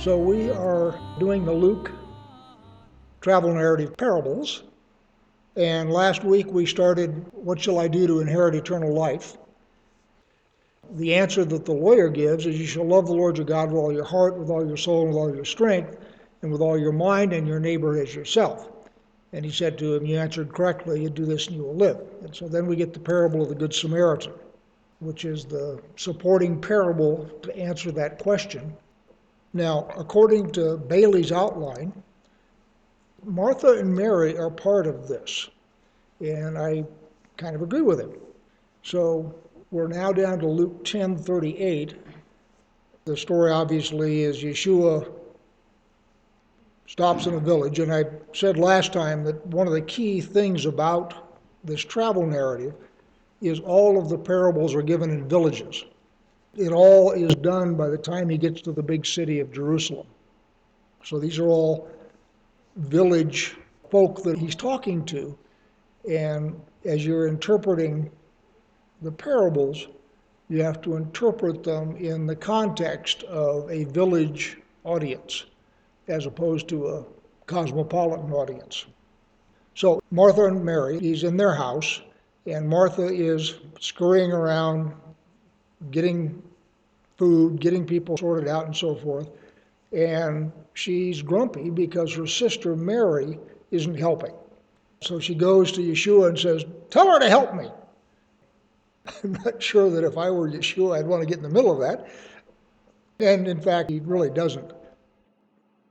So we are doing the Luke travel narrative parables. And last week we started, What Shall I Do to Inherit Eternal Life? The answer that the lawyer gives is, You shall love the Lord your God with all your heart, with all your soul, with all your strength, and with all your mind, and your neighbor as yourself. And he said to him, You answered correctly, you do this and you will live. And so then we get the parable of the Good Samaritan, which is the supporting parable to answer that question. Now, according to Bailey's outline, Martha and Mary are part of this, and I kind of agree with him. So we're now down to Luke 10:38. The story obviously is Yeshua stops in a village, and I said last time that one of the key things about this travel narrative is all of the parables are given in villages. It all is done by the time he gets to the big city of Jerusalem. So these are all village folk that he's talking to. And as you're interpreting the parables, you have to interpret them in the context of a village audience as opposed to a cosmopolitan audience. So Martha and Mary, he's in their house, and Martha is scurrying around getting food, getting people sorted out, and so forth. And she's grumpy because her sister Mary isn't helping. So she goes to Yeshua and says, Tell her to help me. I'm not sure that if I were Yeshua, I'd want to get in the middle of that. And in fact, he really doesn't.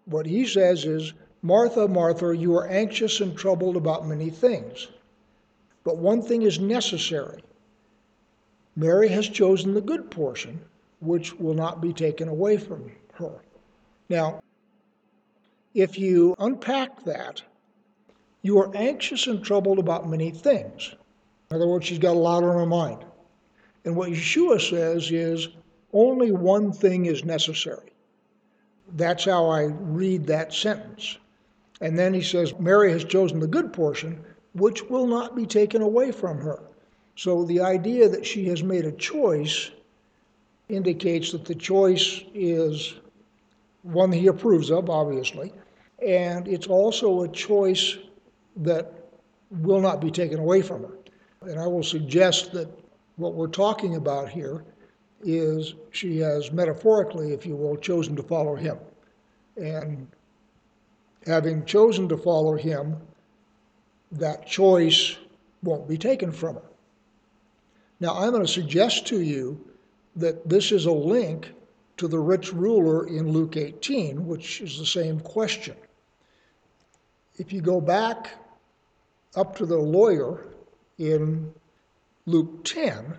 What he says is, Martha, Martha, you are anxious and troubled about many things. But one thing is necessary. Mary has chosen the good portion, which will not be taken away from her. Now, if you unpack that, you are anxious and troubled about many things. In other words, she's got a lot on her mind. And what Yeshua says is only one thing is necessary. That's how I read that sentence. And then he says, Mary has chosen the good portion, which will not be taken away from her. So the idea that she has made a choice indicates that the choice is one he approves of, obviously, and it's also a choice that will not be taken away from her. And I will suggest that what we're talking about here is she has metaphorically, if you will, chosen to follow him. And having chosen to follow him, that choice won't be taken from her. Now, I'm going to suggest to you that this is a link to the rich ruler in Luke 18, which is the same question. If you go back up to the lawyer in Luke 10,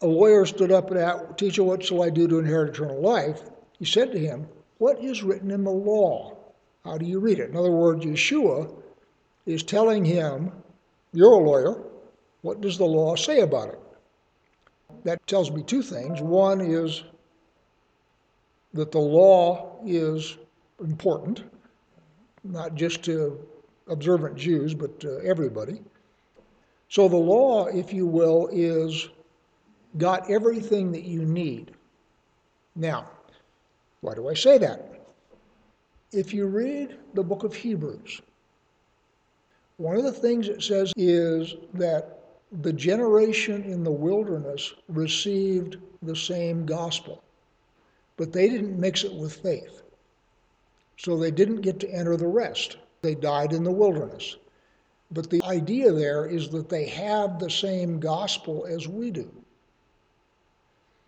a lawyer stood up and asked, Teacher, what shall I do to inherit eternal life? He said to him, What is written in the law? How do you read it? In other words, Yeshua is telling him, You're a lawyer. What does the law say about it? that tells me two things. One is that the law is important, not just to observant Jews, but to everybody. So the law, if you will, is got everything that you need. Now, why do I say that? If you read the book of Hebrews, one of the things it says is that the generation in the wilderness received the same gospel, but they didn't mix it with faith. So they didn't get to enter the rest. They died in the wilderness. But the idea there is that they have the same gospel as we do,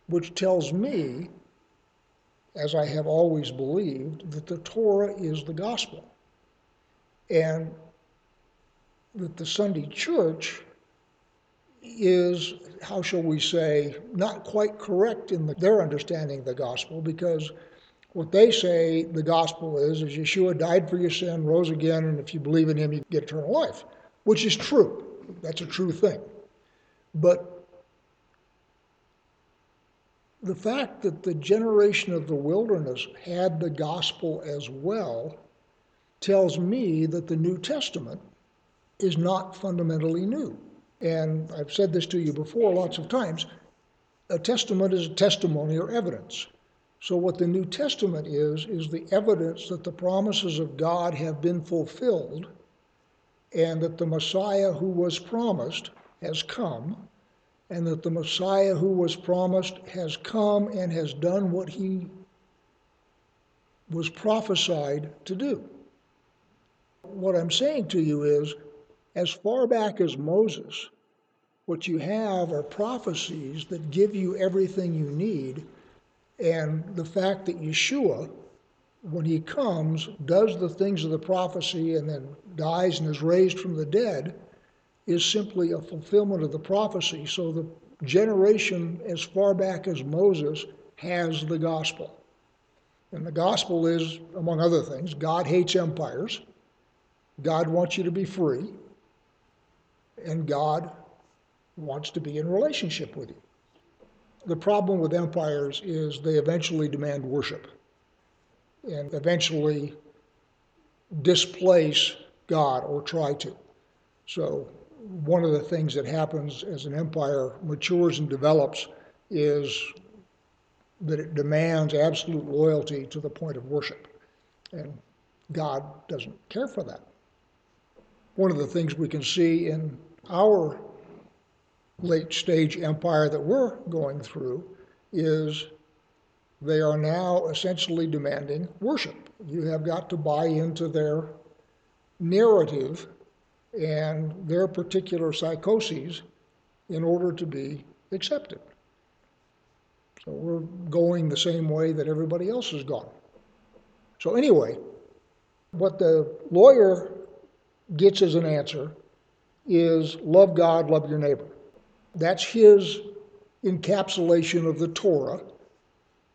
which tells me, as I have always believed, that the Torah is the gospel. And that the Sunday church is, how shall we say, not quite correct in the, their understanding of the gospel because what they say the gospel is is Yeshua died for your sin, rose again, and if you believe in him, you get eternal life, which is true. That's a true thing. But the fact that the generation of the wilderness had the gospel as well tells me that the New Testament is not fundamentally new and I've said this to you before lots of times, a testament is a testimony or evidence. So, what the New Testament is, is the evidence that the promises of God have been fulfilled and that the Messiah who was promised has come, and that the Messiah who was promised has come and has done what he was prophesied to do. What I'm saying to you is, as far back as Moses, what you have are prophecies that give you everything you need, and the fact that Yeshua, when he comes, does the things of the prophecy and then dies and is raised from the dead, is simply a fulfillment of the prophecy. So the generation as far back as Moses has the gospel. And the gospel is, among other things, God hates empires. God wants you to be free. And God wants to be in relationship with you. The problem with empires is they eventually demand worship and eventually displace God or try to. So, one of the things that happens as an empire matures and develops is that it demands absolute loyalty to the point of worship. And God doesn't care for that. One of the things we can see in our late stage empire that we're going through is they are now essentially demanding worship. You have got to buy into their narrative and their particular psychoses in order to be accepted. So we're going the same way that everybody else has gone. So, anyway, what the lawyer gets as an answer is love God, love your neighbor. That's his encapsulation of the Torah,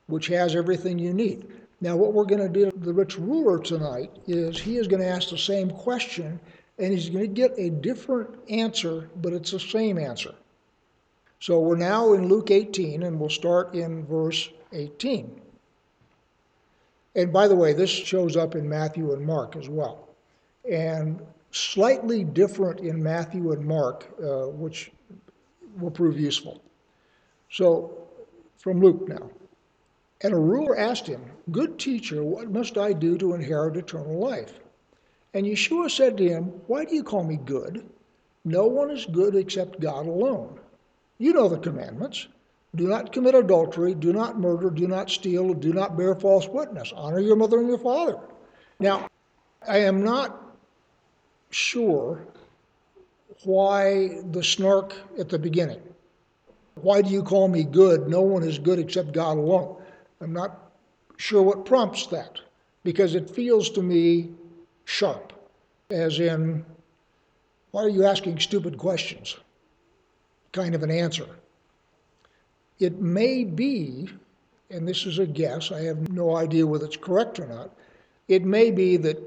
which has everything you need. Now, what we're going to do, the rich ruler tonight, is he is going to ask the same question and he's going to get a different answer, but it's the same answer. So we're now in Luke 18, and we'll start in verse 18. And by the way, this shows up in Matthew and Mark as well. And slightly different in Matthew and Mark, uh, which will prove useful. So, from Luke now. And a ruler asked him, Good teacher, what must I do to inherit eternal life? And Yeshua said to him, Why do you call me good? No one is good except God alone. You know the commandments. Do not commit adultery, do not murder, do not steal, do not bear false witness. Honor your mother and your father. Now, I am not sure why the snark at the beginning. Why do you call me good? No one is good except God alone. I'm not sure what prompts that because it feels to me sharp, as in, why are you asking stupid questions? kind of an answer. It may be, and this is a guess, I have no idea whether it's correct or not, it may be that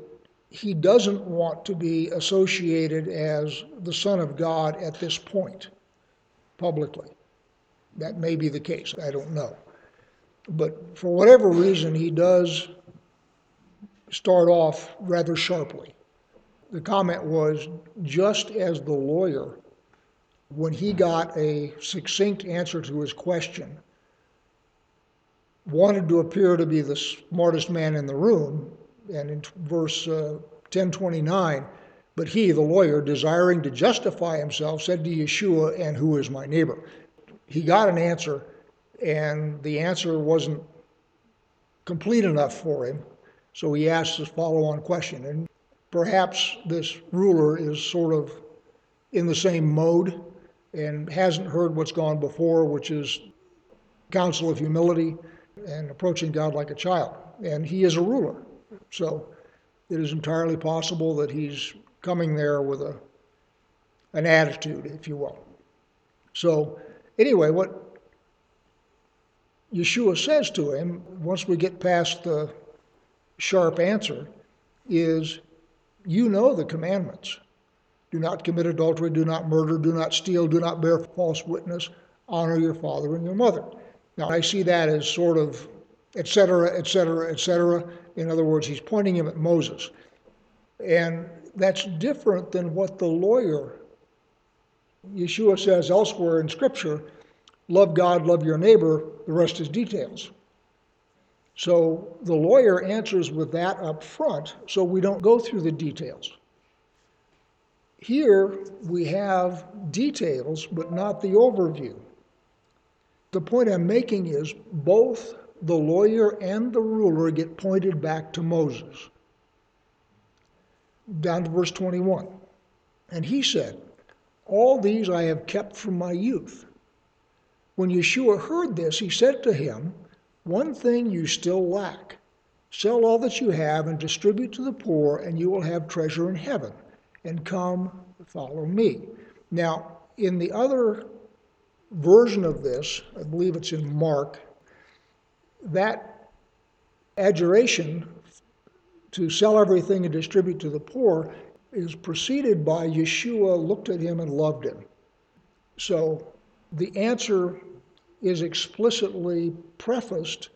he doesn't want to be associated as the Son of God at this point, publicly. That may be the case, I don't know. But for whatever reason, he does start off rather sharply. The comment was just as the lawyer when he got a succinct answer to his question, wanted to appear to be the smartest man in the room, and in verse uh, 1029, but he, the lawyer, desiring to justify himself, said to Yeshua, And who is my neighbor? He got an answer, and the answer wasn't complete enough for him, so he asked his follow on question. And perhaps this ruler is sort of in the same mode and hasn't heard what's gone before, which is counsel of humility and approaching God like a child. And he is a ruler. So it is entirely possible that he's coming there with a, an attitude, if you will. So, anyway, what Yeshua says to him, once we get past the sharp answer, is you know the commandments. Do not commit adultery, do not murder, do not steal, do not bear false witness, honor your father and your mother. Now, I see that as sort of, et cetera, et cetera, et etc. In other words, he's pointing him at Moses. And that's different than what the lawyer, Yeshua says elsewhere in Scripture love God, love your neighbor, the rest is details. So the lawyer answers with that up front, so we don't go through the details. Here we have details, but not the overview. The point I'm making is both the lawyer and the ruler get pointed back to Moses. Down to verse 21. And he said, All these I have kept from my youth. When Yeshua heard this, he said to him, One thing you still lack. Sell all that you have and distribute to the poor, and you will have treasure in heaven. And come, follow me. Now, in the other version of this, I believe it's in Mark, that adjuration to sell everything and distribute to the poor is preceded by Yeshua looked at him and loved him. So the answer is explicitly prefaced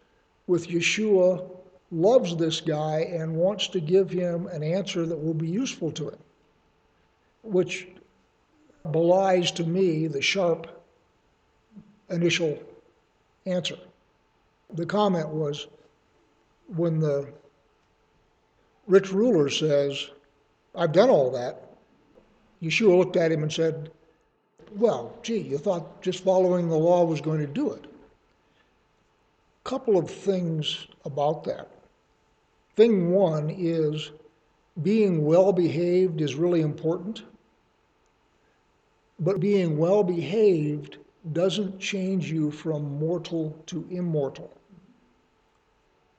with Yeshua loves this guy and wants to give him an answer that will be useful to him, which belies to me the sharp initial answer. The comment was when the rich ruler says, I've done all that, Yeshua looked at him and said, Well, gee, you thought just following the law was going to do it. Couple of things about that. Thing one is being well behaved is really important, but being well behaved doesn't change you from mortal to immortal.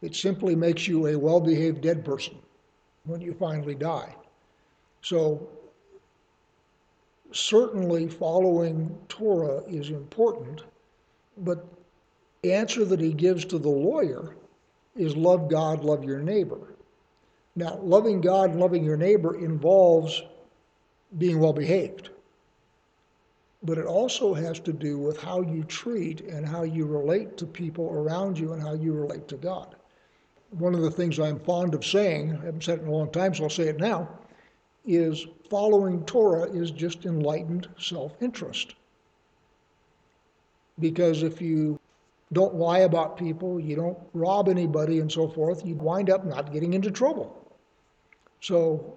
It simply makes you a well behaved dead person when you finally die. So, certainly following Torah is important, but the answer that he gives to the lawyer is love God, love your neighbor. Now, loving God and loving your neighbor involves being well behaved, but it also has to do with how you treat and how you relate to people around you and how you relate to God. One of the things I'm fond of saying, I haven't said it in a long time, so I'll say it now, is following Torah is just enlightened self interest. Because if you don't lie about people, you don't rob anybody, and so forth, you wind up not getting into trouble. So,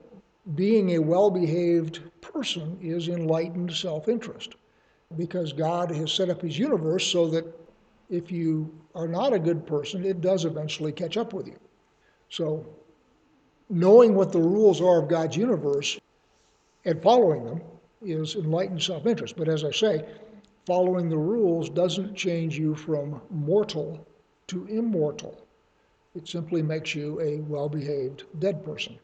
being a well behaved person is enlightened self interest because God has set up his universe so that if you are not a good person, it does eventually catch up with you. So, knowing what the rules are of God's universe and following them is enlightened self interest. But as I say, following the rules doesn't change you from mortal to immortal. It simply makes you a well behaved dead person.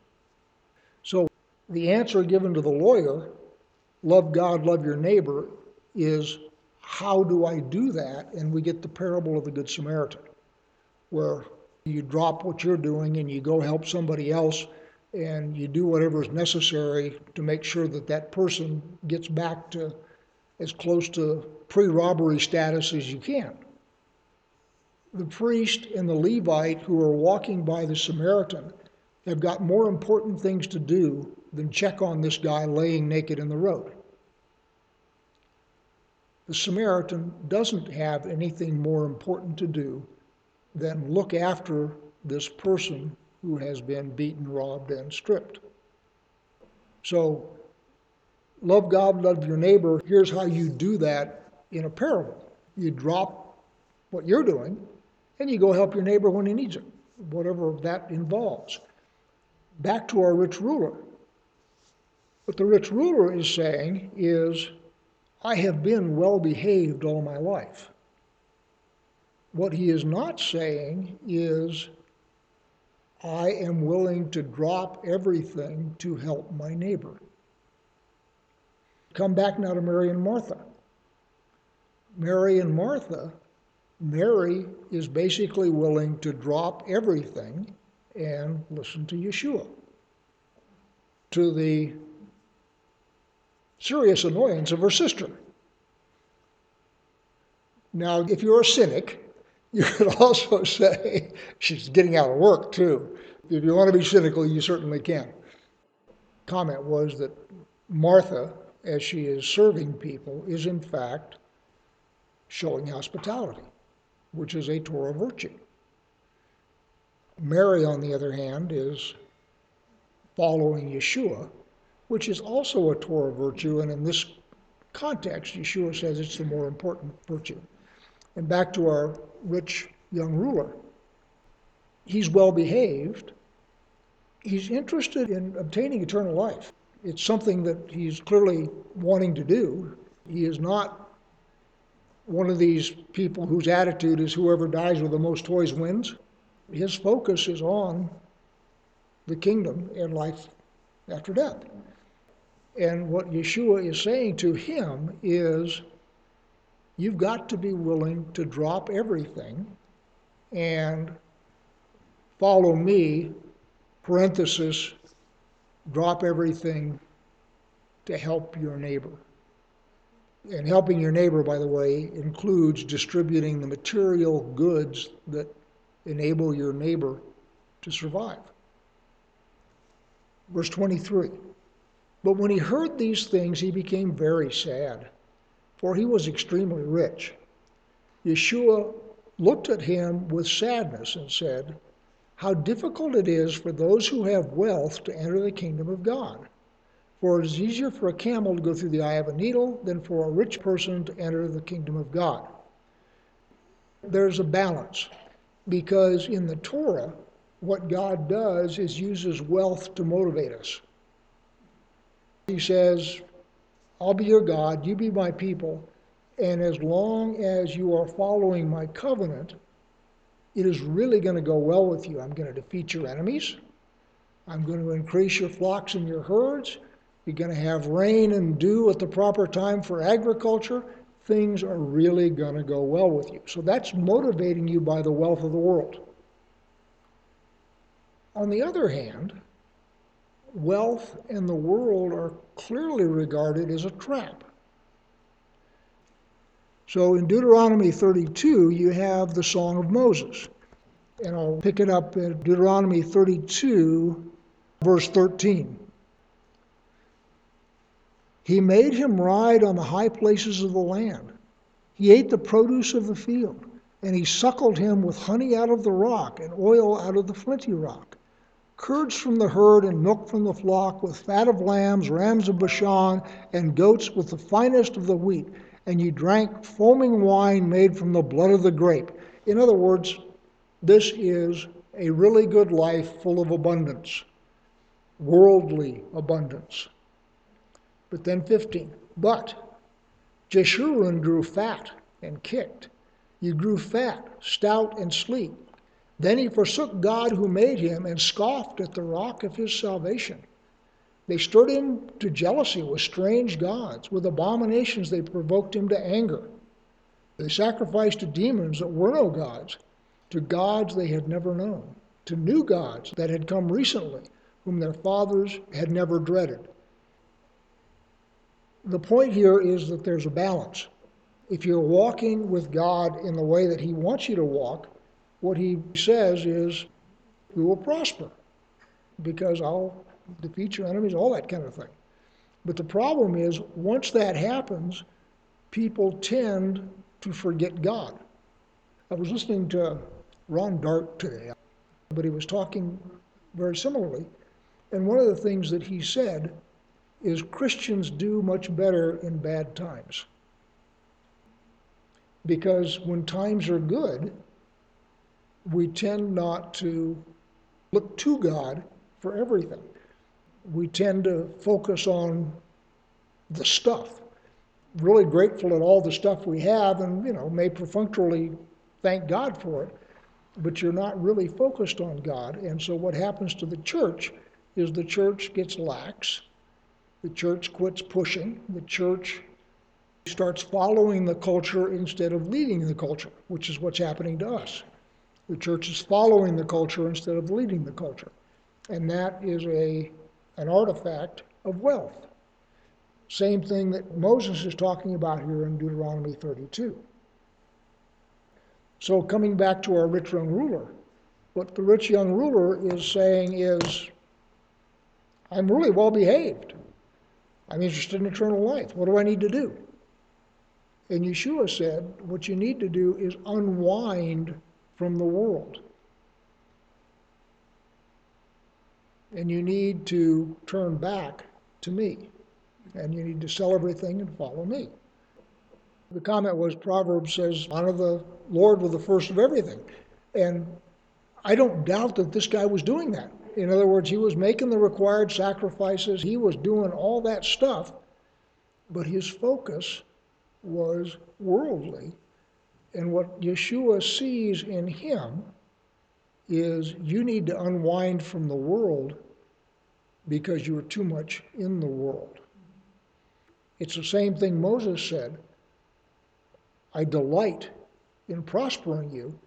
So the answer given to the lawyer, love God, love your neighbor, is how do I do that? And we get the parable of the Good Samaritan, where you drop what you're doing and you go help somebody else and you do whatever is necessary to make sure that that person gets back to as close to pre robbery status as you can. The priest and the Levite who are walking by the Samaritan have got more important things to do than check on this guy laying naked in the road. The Samaritan doesn't have anything more important to do than look after this person who has been beaten, robbed, and stripped. So, love God, love your neighbor. Here's how you do that in a parable you drop what you're doing and you go help your neighbor when he needs it, whatever that involves. Back to our rich ruler. What the rich ruler is saying is, I have been well behaved all my life. What he is not saying is, I am willing to drop everything to help my neighbor. Come back now to Mary and Martha. Mary and Martha, Mary is basically willing to drop everything and listen to Yeshua. To the serious annoyance of her sister. Now, if you're a cynic, you could also say she's getting out of work too. If you want to be cynical, you certainly can. Comment was that Martha, as she is serving people, is in fact showing hospitality, which is a Torah virtue. Mary, on the other hand, is following Yeshua, which is also a Torah virtue, and in this context, Yeshua says it's the more important virtue. And back to our rich young ruler. He's well behaved. He's interested in obtaining eternal life. It's something that he's clearly wanting to do. He is not one of these people whose attitude is whoever dies with the most toys wins. His focus is on the kingdom and life after death. And what Yeshua is saying to him is you've got to be willing to drop everything and follow me, parenthesis, drop everything to help your neighbor. And helping your neighbor, by the way, includes distributing the material goods that enable your neighbor to survive. Verse 23 But when he heard these things, he became very sad, for he was extremely rich. Yeshua looked at him with sadness and said, How difficult it is for those who have wealth to enter the kingdom of God. For it is easier for a camel to go through the eye of a needle than for a rich person to enter the kingdom of God. There's a balance because in the Torah, what God does is uses wealth to motivate us. He says, I'll be your God, you be my people, and as long as you are following my covenant, it is really going to go well with you. I'm going to defeat your enemies. I'm going to increase your flocks and your herds. You're going to have rain and dew at the proper time for agriculture. Things are really going to go well with you. So that's motivating you by the wealth of the world. On the other hand, wealth and the world are clearly regarded as a trap. So in Deuteronomy 32, you have the Song of Moses. And I'll pick it up in Deuteronomy 32, verse 13. He made him ride on the high places of the land. He ate the produce of the field, and he suckled him with honey out of the rock and oil out of the flinty rock, curds from the herd and milk from the flock, with fat of lambs, rams of Bashan, and goats with the finest of the wheat. And you drank foaming wine made from the blood of the grape. In other words, this is a really good life full of abundance, worldly abundance. But then 15. But Jeshurun grew fat and kicked. You grew fat, stout, and sleek. Then he forsook God who made him and scoffed at the rock of his salvation. They stirred him to jealousy with strange gods. With abominations they provoked him to anger. They sacrificed to demons that were no gods, to gods they had never known, to new gods that had come recently, whom their fathers had never dreaded the point here is that there's a balance. If you're walking with God in the way that He wants you to walk, what He says is, you will prosper because I'll defeat your enemies, all that kind of thing. But the problem is, once that happens, people tend to forget God. I was listening to Ron Dart today, but he was talking very similarly. And one of the things that he said is Christians do much better in bad times. Because when times are good, we tend not to look to God for everything. We tend to focus on the stuff. Really grateful at all the stuff we have and, you know, may perfunctorily thank God for it, but you're not really focused on God. And so what happens to the church is the church gets lax the church quits pushing. The church starts following the culture instead of leading the culture, which is what's happening to us. The church is following the culture instead of leading the culture. And that is a, an artifact of wealth. Same thing that Moses is talking about here in Deuteronomy 32. So, coming back to our rich young ruler, what the rich young ruler is saying is, I'm really well behaved. I'm interested in eternal life. What do I need to do? And Yeshua said, What you need to do is unwind from the world. and you need to turn back to me, and you need to sell everything and follow me. The comment was Proverbs says, honor the Lord with the first of everything. And I don't doubt that this guy was doing that. In other words, he was making the required sacrifices, he was doing all that stuff, but his focus was worldly. And what Yeshua sees in him is you need to unwind from the world because you are too much in the world. It's the same thing Moses said I delight in prospering you,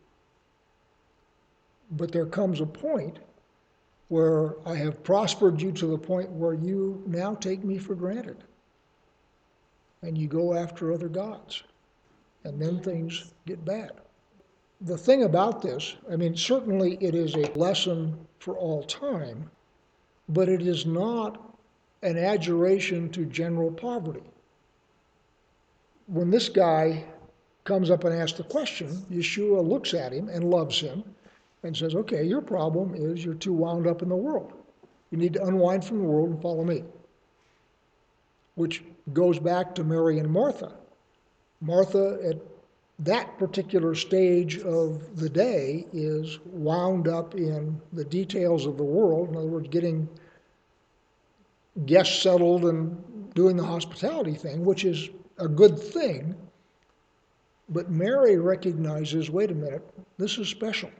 but there comes a point where I have prospered you to the point where you now take me for granted. And you go after other gods. And then things get bad. The thing about this, I mean, certainly it is a lesson for all time, but it is not an adjuration to general poverty. When this guy comes up and asks the question, Yeshua looks at him and loves him and says, Okay, your problem is you're too wound up in the world. You need to unwind from the world and follow me. Which goes back to Mary and Martha. Martha, at that particular stage of the day, is wound up in the details of the world. In other words, getting guests settled and doing the hospitality thing, which is a good thing. But Mary recognizes wait a minute, this is special.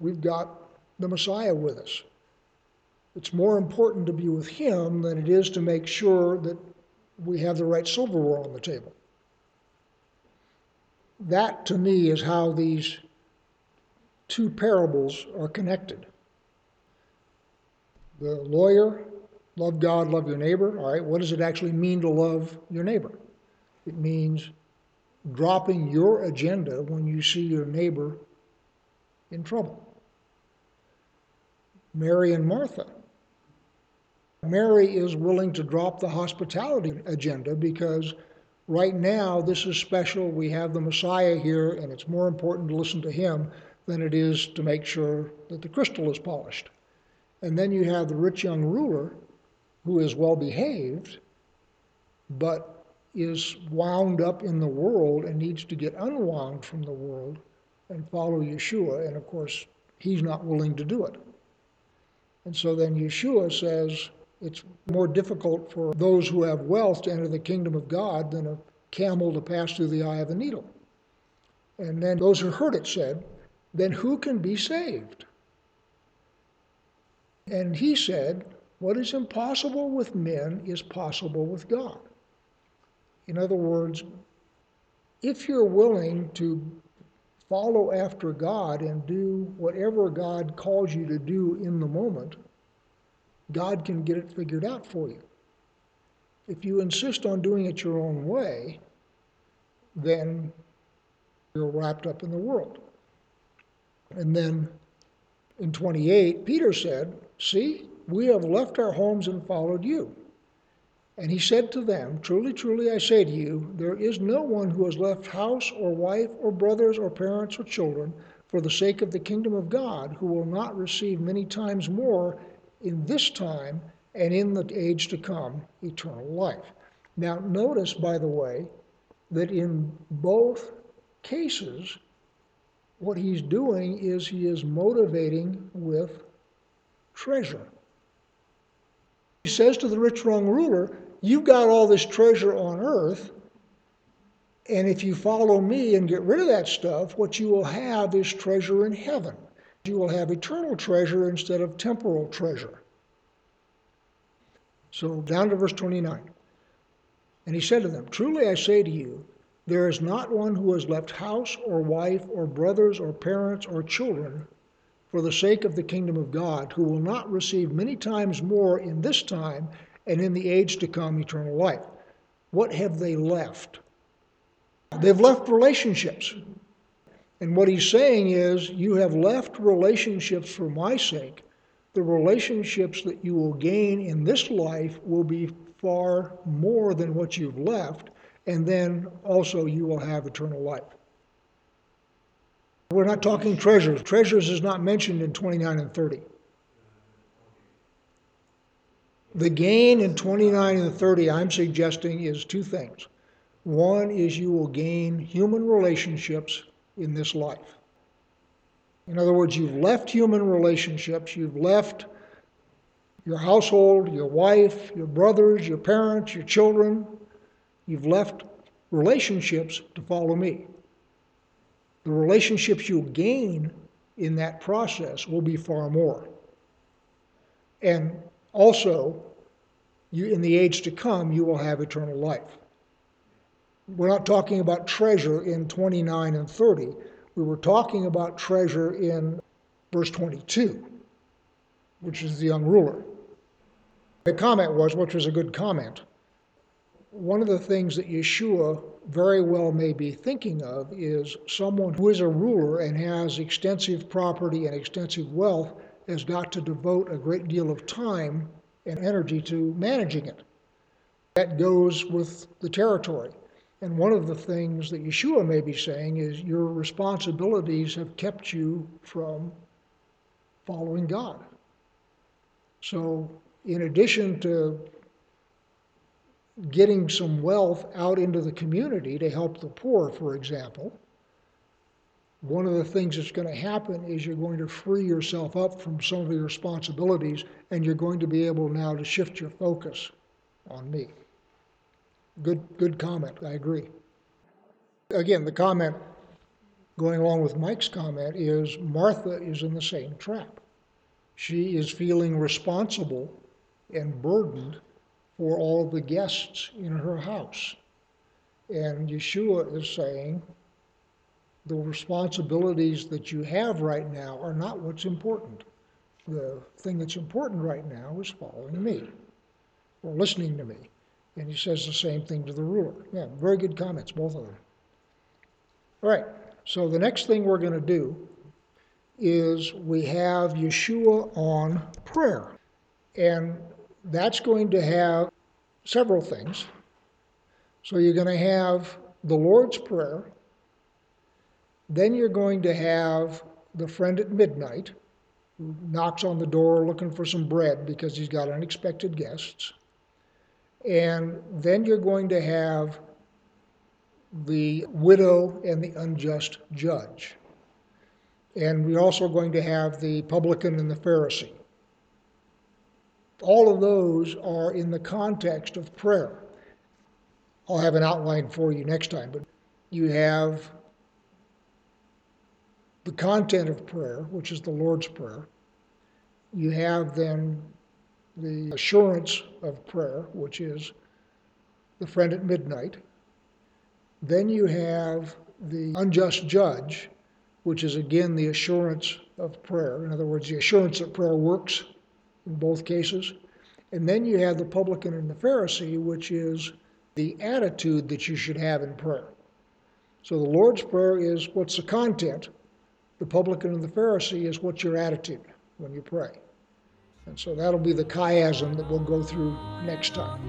We've got the Messiah with us. It's more important to be with him than it is to make sure that we have the right silverware on the table. That, to me, is how these two parables are connected. The lawyer, love God, love your neighbor. All right, what does it actually mean to love your neighbor? It means dropping your agenda when you see your neighbor in trouble. Mary and Martha. Mary is willing to drop the hospitality agenda because right now this is special. We have the Messiah here, and it's more important to listen to him than it is to make sure that the crystal is polished. And then you have the rich young ruler who is well behaved, but is wound up in the world and needs to get unwound from the world and follow Yeshua. And of course, he's not willing to do it. And so then Yeshua says it's more difficult for those who have wealth to enter the kingdom of God than a camel to pass through the eye of a needle. And then those who heard it said, Then who can be saved? And he said, What is impossible with men is possible with God. In other words, if you're willing to follow after God and do whatever God calls you to do in the moment, God can get it figured out for you. If you insist on doing it your own way, then you're wrapped up in the world. And then in 28, Peter said, See, we have left our homes and followed you. And he said to them, Truly, truly, I say to you, there is no one who has left house or wife or brothers or parents or children for the sake of the kingdom of God who will not receive many times more in this time and in the age to come eternal life. Now, notice, by the way, that in both cases, what he's doing is he is motivating with treasure. He says to the rich young ruler, You've got all this treasure on earth, and if you follow me and get rid of that stuff, what you will have is treasure in heaven. You will have eternal treasure instead of temporal treasure. So down to verse 29. And he said to them, Truly I say to you, there is not one who has left house or wife or brothers or parents or children for the sake of the kingdom of God who will not receive many times more in this time and in the age to come eternal life. What have they left? They've left relationships. And what he's saying is, you have left relationships for my sake. The relationships that you will gain in this life will be far more than what you've left, and then also you will have eternal life. We're not talking treasures. Treasures is not mentioned in 29 and 30. The gain in 29 and 30, I'm suggesting, is two things. One is you will gain human relationships in this life. In other words, you've left human relationships, you've left your household, your wife, your brothers, your parents, your children. You've left relationships to follow me. The relationships you gain in that process will be far more. And also, you, in the age to come, you will have eternal life. We're not talking about treasure in 29 and 30. We were talking about treasure in verse 22, which is the young ruler. The comment was, which was a good comment, one of the things that Yeshua very well may be thinking of is someone who is a ruler and has extensive property and extensive wealth has got to devote a great deal of time and energy to managing it. That goes with the territory. And one of the things that Yeshua may be saying is your responsibilities have kept you from following God. So, in addition to getting some wealth out into the community to help the poor, for example, one of the things that's going to happen is you're going to free yourself up from some of your responsibilities and you're going to be able now to shift your focus on me. Good, good comment. I agree. Again, the comment going along with Mike's comment is Martha is in the same trap. She is feeling responsible and burdened for all the guests in her house. And Yeshua is saying, the responsibilities that you have right now are not what's important. The thing that's important right now is following me or listening to me. And he says the same thing to the ruler. Yeah, very good comments, both of them. All right, so the next thing we're going to do is we have Yeshua on prayer. And that's going to have several things. So you're going to have the Lord's Prayer, then you're going to have the friend at midnight who knocks on the door looking for some bread because he's got unexpected guests. And then you're going to have the widow and the unjust judge. And we're also going to have the publican and the Pharisee. All of those are in the context of prayer. I'll have an outline for you next time, but you have the content of prayer, which is the Lord's Prayer. You have then the assurance of prayer, which is the friend at midnight. Then you have the unjust judge, which is again the assurance of prayer. In other words, the assurance that prayer works in both cases. And then you have the publican and the Pharisee, which is the attitude that you should have in prayer. So the Lord's Prayer is what's the content, the publican and the Pharisee is what's your attitude when you pray. And so that'll be the chiasm that we'll go through next time.